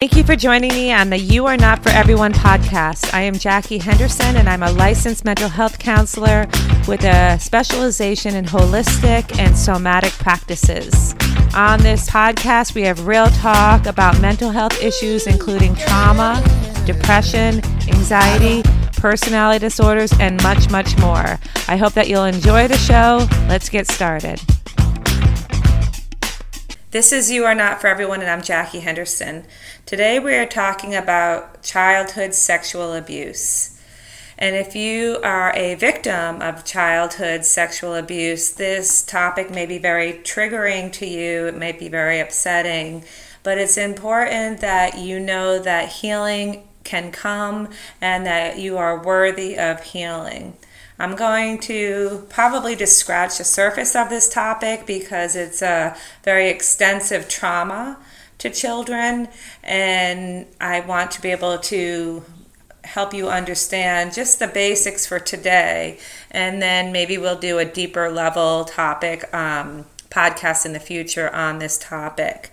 Thank you for joining me on the You Are Not For Everyone podcast. I am Jackie Henderson, and I'm a licensed mental health counselor with a specialization in holistic and somatic practices. On this podcast, we have real talk about mental health issues, including trauma, depression, anxiety, personality disorders, and much, much more. I hope that you'll enjoy the show. Let's get started. This is You Are Not For Everyone, and I'm Jackie Henderson. Today we are talking about childhood sexual abuse. And if you are a victim of childhood sexual abuse, this topic may be very triggering to you, it may be very upsetting, but it's important that you know that healing can come and that you are worthy of healing. I'm going to probably just scratch the surface of this topic because it's a very extensive trauma to children, and I want to be able to help you understand just the basics for today, and then maybe we'll do a deeper level topic um, podcast in the future on this topic.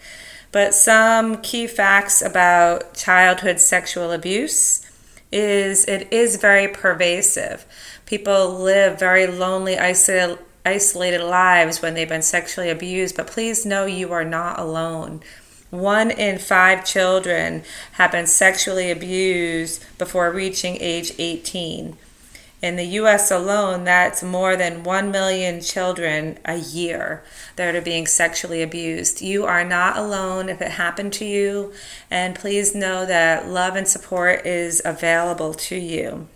But some key facts about childhood sexual abuse is it is very pervasive. People live very lonely, isolated, isolated lives when they've been sexually abused, but please know you are not alone. One in five children have been sexually abused before reaching age 18. In the US alone, that's more than 1 million children a year that are being sexually abused. You are not alone if it happened to you, and please know that love and support is available to you.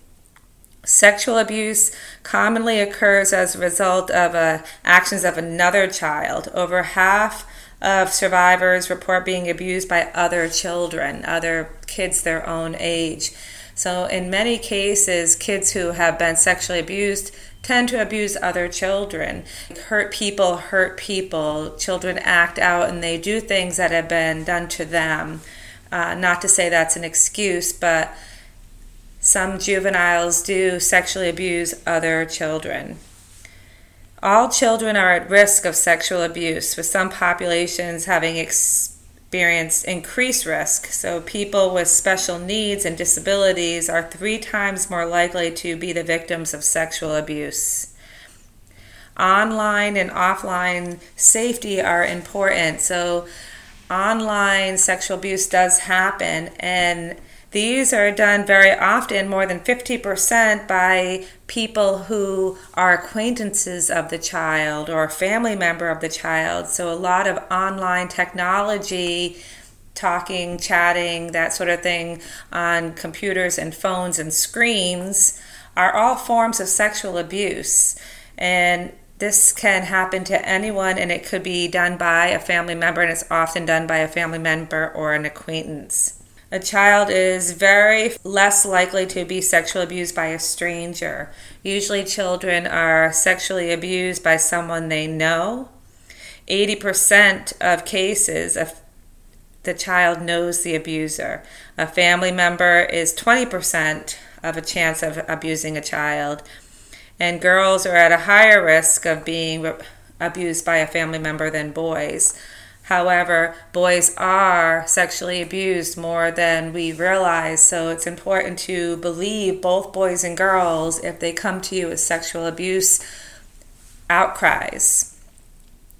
Sexual abuse commonly occurs as a result of uh, actions of another child. Over half of survivors report being abused by other children, other kids their own age. So, in many cases, kids who have been sexually abused tend to abuse other children. Hurt people hurt people. Children act out and they do things that have been done to them. Uh, not to say that's an excuse, but some juveniles do sexually abuse other children. All children are at risk of sexual abuse, with some populations having experienced increased risk. So, people with special needs and disabilities are three times more likely to be the victims of sexual abuse. Online and offline safety are important. So, online sexual abuse does happen, and these are done very often, more than 50%, by people who are acquaintances of the child or a family member of the child. So, a lot of online technology, talking, chatting, that sort of thing on computers and phones and screens are all forms of sexual abuse. And this can happen to anyone, and it could be done by a family member, and it's often done by a family member or an acquaintance a child is very less likely to be sexually abused by a stranger. Usually, children are sexually abused by someone they know. 80% of cases, of the child knows the abuser. A family member is 20% of a chance of abusing a child. And girls are at a higher risk of being abused by a family member than boys. However, boys are sexually abused more than we realize, so it's important to believe both boys and girls if they come to you with sexual abuse outcries.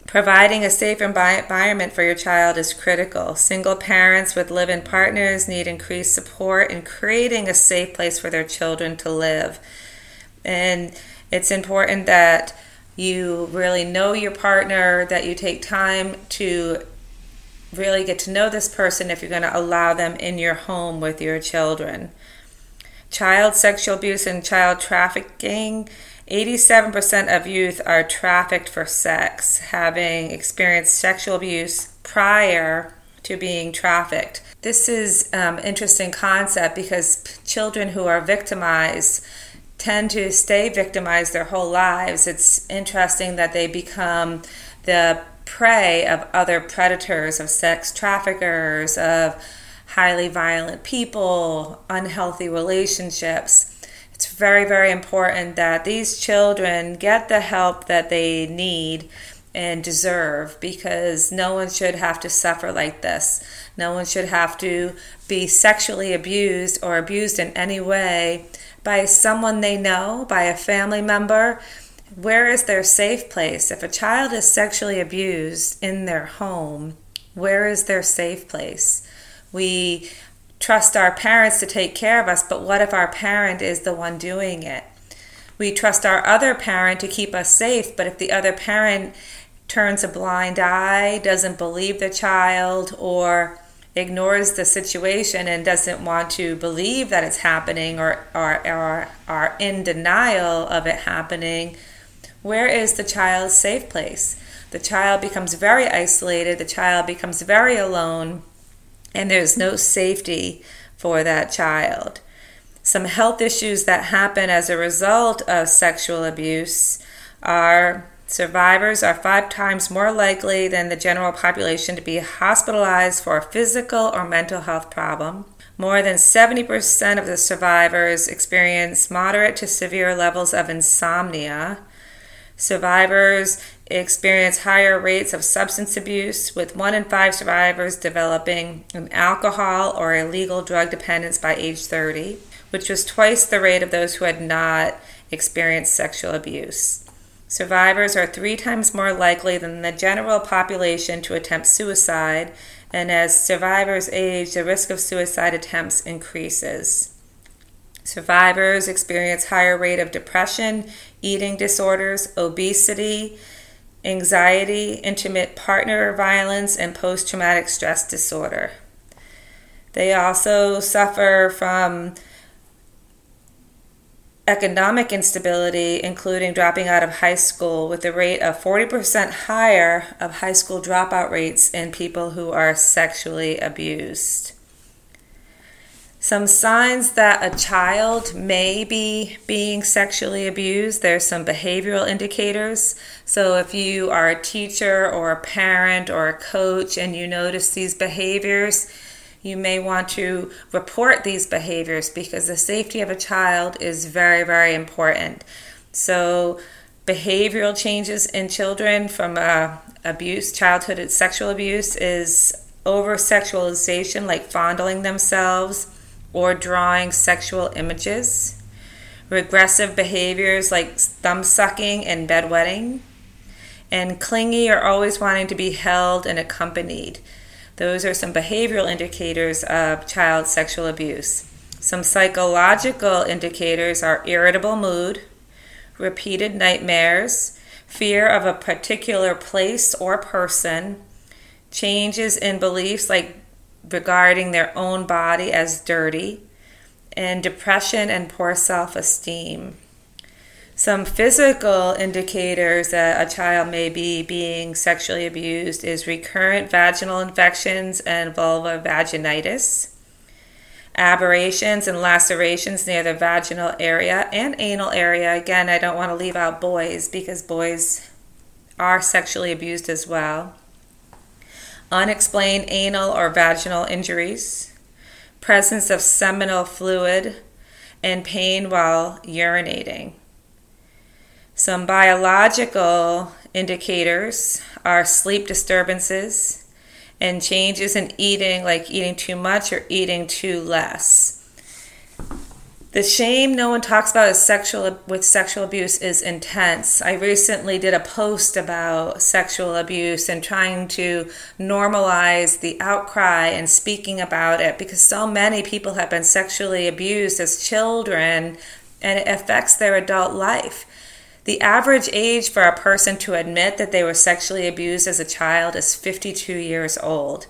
Providing a safe environment for your child is critical. Single parents with live in partners need increased support in creating a safe place for their children to live. And it's important that you really know your partner, that you take time to really get to know this person if you're going to allow them in your home with your children. Child sexual abuse and child trafficking 87% of youth are trafficked for sex, having experienced sexual abuse prior to being trafficked. This is an um, interesting concept because children who are victimized tend to stay victimized their whole lives. It's interesting that they become the prey of other predators, of sex traffickers, of highly violent people, unhealthy relationships. It's very, very important that these children get the help that they need and deserve because no one should have to suffer like this. No one should have to be sexually abused or abused in any way by someone they know, by a family member. Where is their safe place? If a child is sexually abused in their home, where is their safe place? We trust our parents to take care of us, but what if our parent is the one doing it? We trust our other parent to keep us safe, but if the other parent turns a blind eye, doesn't believe the child, or ignores the situation and doesn't want to believe that it's happening or, or are in denial of it happening, where is the child's safe place? The child becomes very isolated, the child becomes very alone, and there's no safety for that child. Some health issues that happen as a result of sexual abuse are Survivors are five times more likely than the general population to be hospitalized for a physical or mental health problem. More than 70% of the survivors experience moderate to severe levels of insomnia. Survivors experience higher rates of substance abuse, with one in five survivors developing an alcohol or illegal drug dependence by age 30, which was twice the rate of those who had not experienced sexual abuse. Survivors are three times more likely than the general population to attempt suicide, and as survivors age, the risk of suicide attempts increases. Survivors experience higher rate of depression, eating disorders, obesity, anxiety, intimate partner violence, and post traumatic stress disorder. They also suffer from economic instability, including dropping out of high school, with a rate of 40% higher of high school dropout rates in people who are sexually abused. Some signs that a child may be being sexually abused. There's some behavioral indicators. So, if you are a teacher or a parent or a coach and you notice these behaviors, you may want to report these behaviors because the safety of a child is very, very important. So, behavioral changes in children from uh, abuse, childhood sexual abuse, is over sexualization, like fondling themselves or drawing sexual images. Regressive behaviors like thumb sucking and bedwetting. And clingy or always wanting to be held and accompanied. Those are some behavioral indicators of child sexual abuse. Some psychological indicators are irritable mood, repeated nightmares, fear of a particular place or person, changes in beliefs like regarding their own body as dirty, and depression and poor self esteem. Some physical indicators that a child may be being sexually abused is recurrent vaginal infections and vulvar vaginitis, aberrations and lacerations near the vaginal area and anal area. Again, I don't want to leave out boys because boys are sexually abused as well. Unexplained anal or vaginal injuries, presence of seminal fluid, and pain while urinating. Some biological indicators are sleep disturbances and changes in eating, like eating too much or eating too less. The shame no one talks about sexual with sexual abuse is intense. I recently did a post about sexual abuse and trying to normalize the outcry and speaking about it because so many people have been sexually abused as children and it affects their adult life. The average age for a person to admit that they were sexually abused as a child is 52 years old.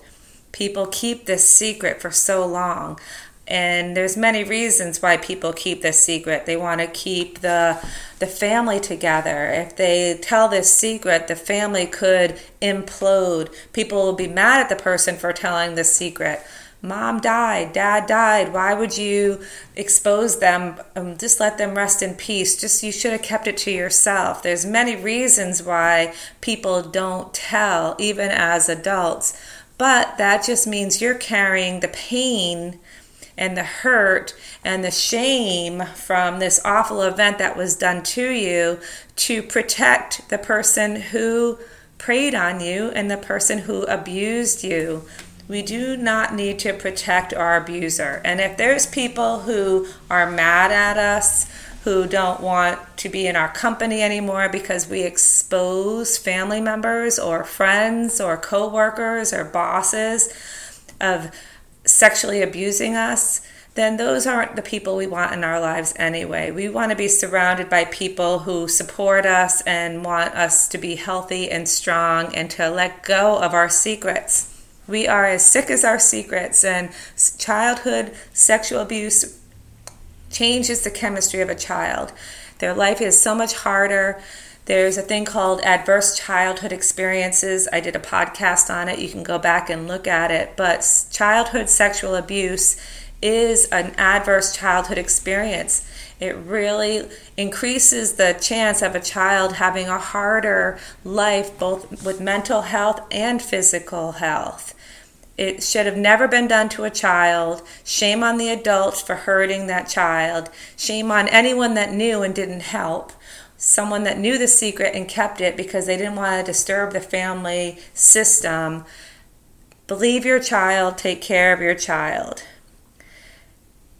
People keep this secret for so long. And there's many reasons why people keep this secret. They want to keep the the family together. If they tell this secret, the family could implode. People will be mad at the person for telling the secret mom died, dad died. Why would you expose them? Um, just let them rest in peace. Just you should have kept it to yourself. There's many reasons why people don't tell, even as adults. But that just means you're carrying the pain and the hurt and the shame from this awful event that was done to you to protect the person who preyed on you and the person who abused you. We do not need to protect our abuser. And if there's people who are mad at us, who don't want to be in our company anymore because we expose family members or friends or coworkers or bosses of sexually abusing us, then those aren't the people we want in our lives anyway. We want to be surrounded by people who support us and want us to be healthy and strong and to let go of our secrets. We are as sick as our secrets, and childhood sexual abuse changes the chemistry of a child. Their life is so much harder. There's a thing called adverse childhood experiences. I did a podcast on it. You can go back and look at it. But childhood sexual abuse is an adverse childhood experience. It really increases the chance of a child having a harder life, both with mental health and physical health. It should have never been done to a child. Shame on the adults for hurting that child. Shame on anyone that knew and didn't help. Someone that knew the secret and kept it because they didn't want to disturb the family system. Believe your child, take care of your child.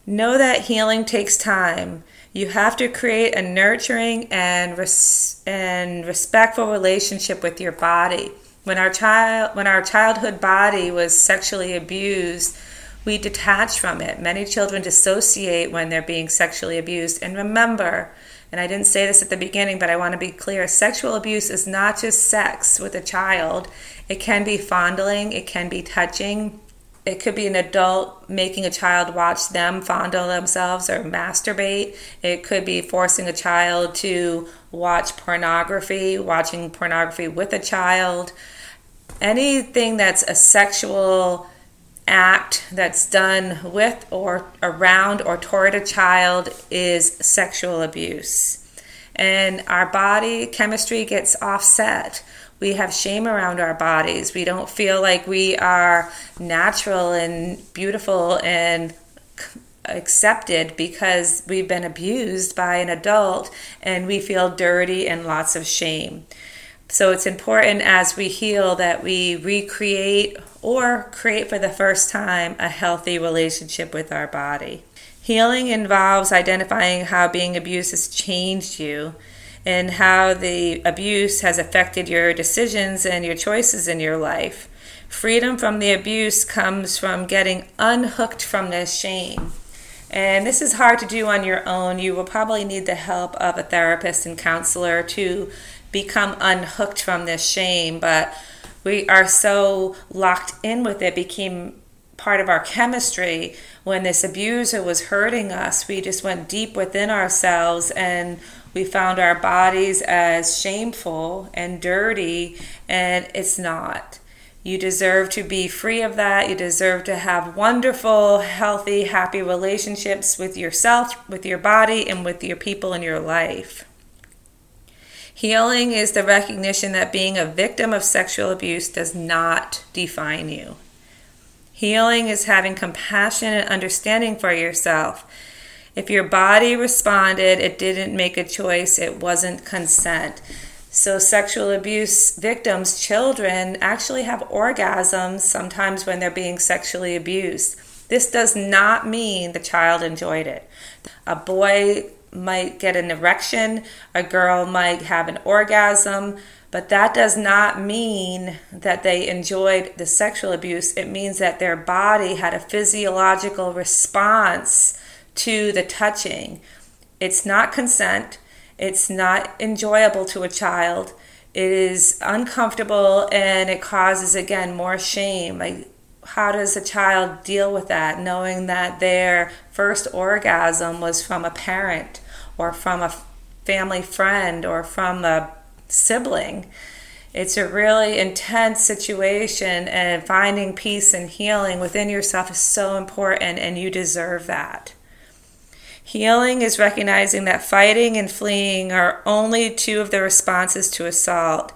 Know that healing takes time. You have to create a nurturing and res- and respectful relationship with your body. When our child when our childhood body was sexually abused, we detach from it. Many children dissociate when they're being sexually abused. And remember, and I didn't say this at the beginning, but I want to be clear sexual abuse is not just sex with a child, it can be fondling, it can be touching, it could be an adult making a child watch them fondle themselves or masturbate. It could be forcing a child to watch pornography, watching pornography with a child. Anything that's a sexual act that's done with or around or toward a child is sexual abuse. And our body chemistry gets offset we have shame around our bodies. We don't feel like we are natural and beautiful and accepted because we've been abused by an adult and we feel dirty and lots of shame. So it's important as we heal that we recreate or create for the first time a healthy relationship with our body. Healing involves identifying how being abused has changed you and how the abuse has affected your decisions and your choices in your life. Freedom from the abuse comes from getting unhooked from the shame. And this is hard to do on your own. You will probably need the help of a therapist and counselor to become unhooked from this shame. But we are so locked in with it, became part of our chemistry. When this abuser was hurting us, we just went deep within ourselves and we found our bodies as shameful and dirty, and it's not. You deserve to be free of that. You deserve to have wonderful, healthy, happy relationships with yourself, with your body, and with your people in your life. Healing is the recognition that being a victim of sexual abuse does not define you. Healing is having compassion and understanding for yourself if your body responded, it didn't make a choice, it wasn't consent. So, sexual abuse victims, children, actually have orgasms sometimes when they're being sexually abused. This does not mean the child enjoyed it. A boy might get an erection, a girl might have an orgasm, but that does not mean that they enjoyed the sexual abuse. It means that their body had a physiological response to the touching. It's not consent, it's not enjoyable to a child. It is uncomfortable and it causes again more shame. Like how does a child deal with that knowing that their first orgasm was from a parent or from a family friend or from a sibling? It's a really intense situation, and finding peace and healing within yourself is so important, and you deserve that. Healing is recognizing that fighting and fleeing are only two of the responses to assault.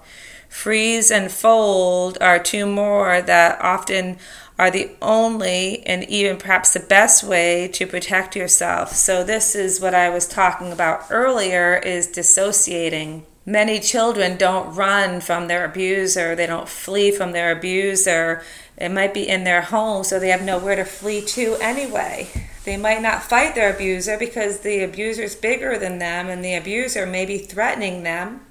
Freeze and fold are two more that often are the only and even perhaps the best way to protect yourself. So this is what I was talking about earlier is dissociating. Many children don't run from their abuser, they don't flee from their abuser. It might be in their home, so they have nowhere to flee to anyway. They might not fight their abuser because the abuser is bigger than them and the abuser may be threatening them,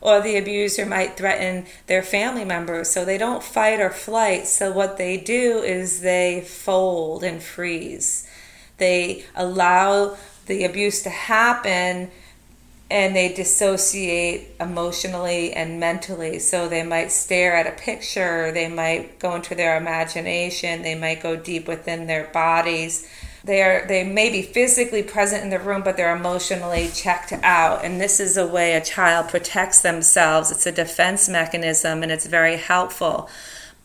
or the abuser might threaten their family members. So they don't fight or flight. So what they do is they fold and freeze. They allow the abuse to happen and they dissociate emotionally and mentally. So they might stare at a picture, they might go into their imagination, they might go deep within their bodies. They are they may be physically present in the room, but they're emotionally checked out. And this is a way a child protects themselves. It's a defense mechanism and it's very helpful.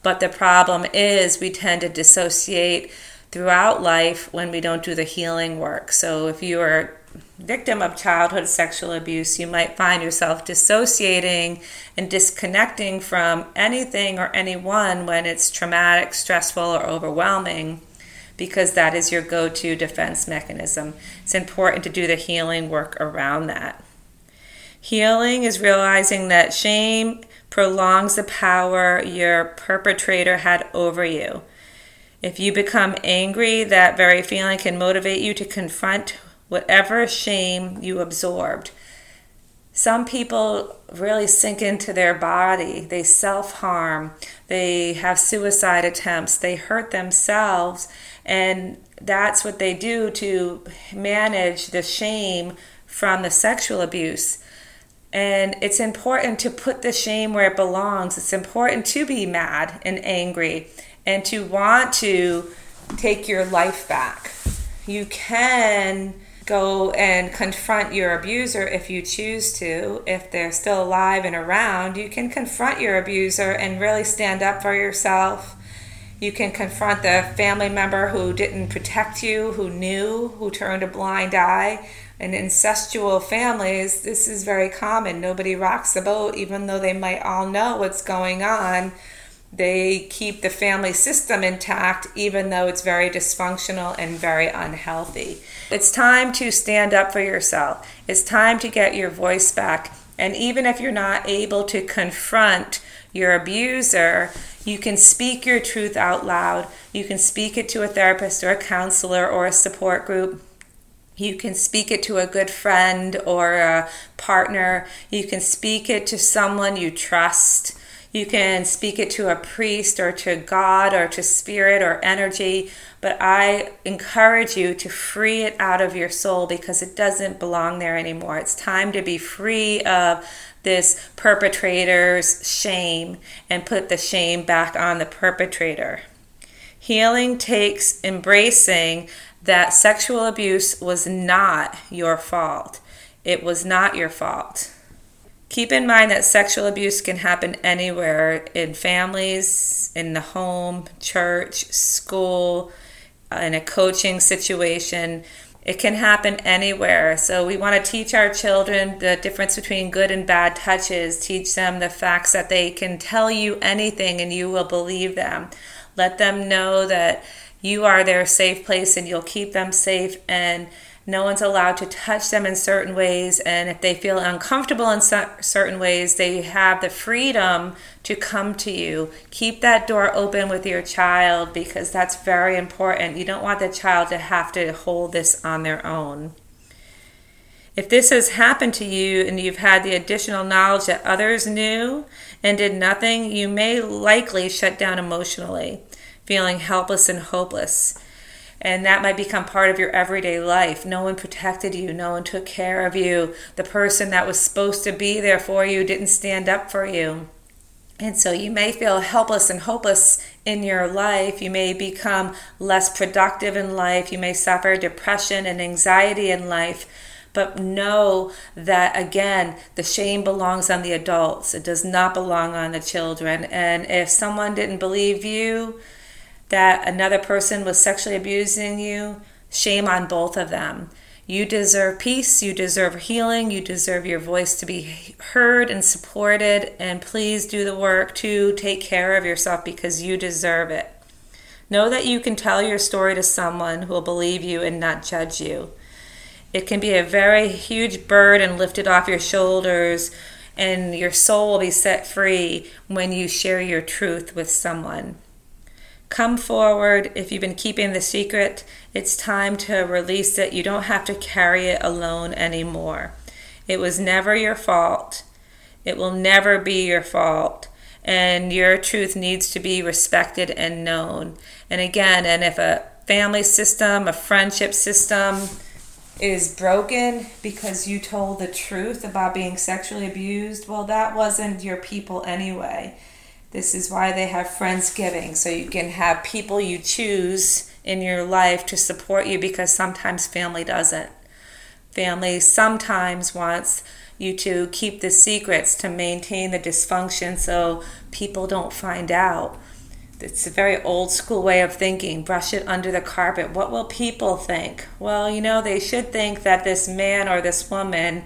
But the problem is we tend to dissociate throughout life when we don't do the healing work. So if you are victim of childhood sexual abuse, you might find yourself dissociating and disconnecting from anything or anyone when it's traumatic, stressful, or overwhelming because that is your go to defense mechanism. It's important to do the healing work around that. Healing is realizing that shame prolongs the power your perpetrator had over you. If you become angry, that very feeling can motivate you to confront whatever shame you absorbed. Some people really sink into their body. They self harm. They have suicide attempts. They hurt themselves. And that's what they do to manage the shame from the sexual abuse. And it's important to put the shame where it belongs. It's important to be mad and angry and to want to take your life back. You can go and confront your abuser if you choose to. If they're still alive and around, you can confront your abuser and really stand up for yourself. You can confront the family member who didn't protect you, who knew, who turned a blind eye. In incestual families, this is very common. Nobody rocks the boat, even though they might all know what's going on they keep the family system intact even though it's very dysfunctional and very unhealthy. It's time to stand up for yourself. It's time to get your voice back. And even if you're not able to confront your abuser, you can speak your truth out loud. You can speak it to a therapist or a counselor or a support group. You can speak it to a good friend or a partner. You can speak it to someone you trust. You can speak it to a priest or to God or to spirit or energy, but I encourage you to free it out of your soul because it doesn't belong there anymore. It's time to be free of this perpetrator's shame and put the shame back on the perpetrator. Healing takes embracing that sexual abuse was not your fault. It was not your fault. Keep in mind that sexual abuse can happen anywhere in families, in the home, church, school, uh, in a coaching situation. It can happen anywhere. So we want to teach our children the difference between good and bad touches, teach them the facts that they can tell you anything and you will believe them. Let them know that you are their safe place and you'll keep them safe and no one's allowed to touch them in certain ways, and if they feel uncomfortable in certain ways, they have the freedom to come to you. Keep that door open with your child because that's very important. You don't want the child to have to hold this on their own. If this has happened to you and you've had the additional knowledge that others knew and did nothing, you may likely shut down emotionally, feeling helpless and hopeless and that might become part of your everyday life. No one protected you, no one took care of you. The person that was supposed to be there for you didn't stand up for you. And so you may feel helpless and hopeless in your life. You may become less productive in life. You may suffer depression and anxiety in life. But know that again, the shame belongs on the adults. It does not belong on the children. And if someone didn't believe you, that another person was sexually abusing you, shame on both of them. You deserve peace, you deserve healing, you deserve your voice to be heard and supported, and please do the work to take care of yourself because you deserve it. Know that you can tell your story to someone who will believe you and not judge you. It can be a very huge burden lifted off your shoulders and your soul will be set free when you share your truth with someone. Come forward. If you've been keeping the secret, it's time to release it. You don't have to carry it alone anymore. It was never your fault. It will never be your fault. And your truth needs to be respected and known. And again, and if a family system, a friendship system is broken because you told the truth about being sexually abused, well, that wasn't your people anyway. This is why they have Friendsgiving, so you can have people you choose in your life to support you because sometimes family doesn't. Family sometimes wants you to keep the secrets to maintain the dysfunction so people don't find out. It's a very old school way of thinking. Brush it under the carpet. What will people think? Well, you know, they should think that this man or this woman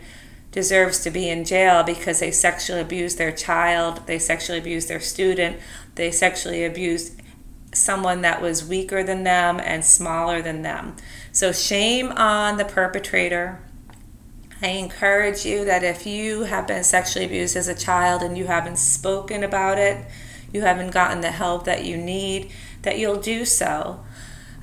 deserves to be in jail because they sexually abused their child, they sexually abused their student, they sexually abused someone that was weaker than them and smaller than them. So, shame on the perpetrator. I encourage you that if you have been sexually abused as a child and you haven't spoken about it, you haven't gotten the help that you need, that you'll do so.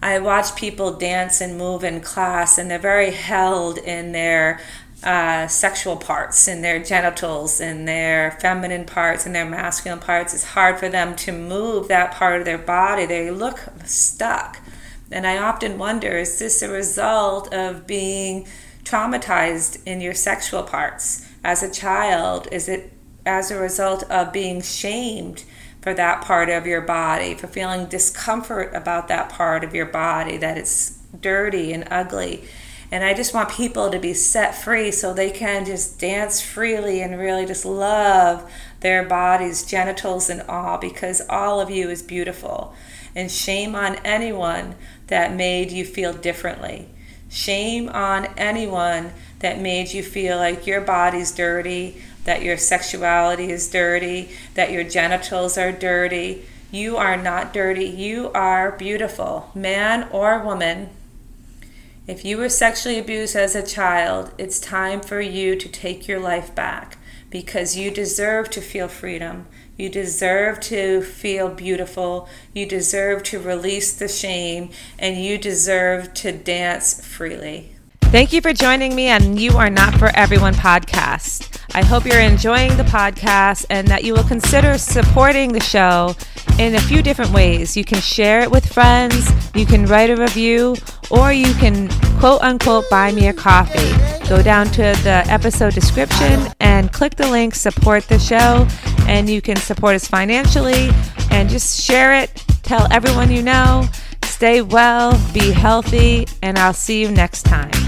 I watch people dance and move in class, and they're very held in their uh, sexual parts and their genitals and their feminine parts and their masculine parts. It's hard for them to move that part of their body. They look stuck. And I often wonder is this a result of being traumatized in your sexual parts as a child? Is it as a result of being shamed for that part of your body, for feeling discomfort about that part of your body, that it's dirty and ugly? And I just want people to be set free so they can just dance freely and really just love their bodies, genitals, and all because all of you is beautiful. And shame on anyone that made you feel differently. Shame on anyone that made you feel like your body's dirty, that your sexuality is dirty, that your genitals are dirty. You are not dirty. You are beautiful, man or woman. If you were sexually abused as a child, it's time for you to take your life back because you deserve to feel freedom. You deserve to feel beautiful. You deserve to release the shame and you deserve to dance freely. Thank you for joining me on You Are Not For Everyone podcast. I hope you're enjoying the podcast and that you will consider supporting the show in a few different ways. You can share it with friends, you can write a review, or you can quote unquote buy me a coffee. Go down to the episode description and click the link support the show, and you can support us financially and just share it. Tell everyone you know. Stay well, be healthy, and I'll see you next time.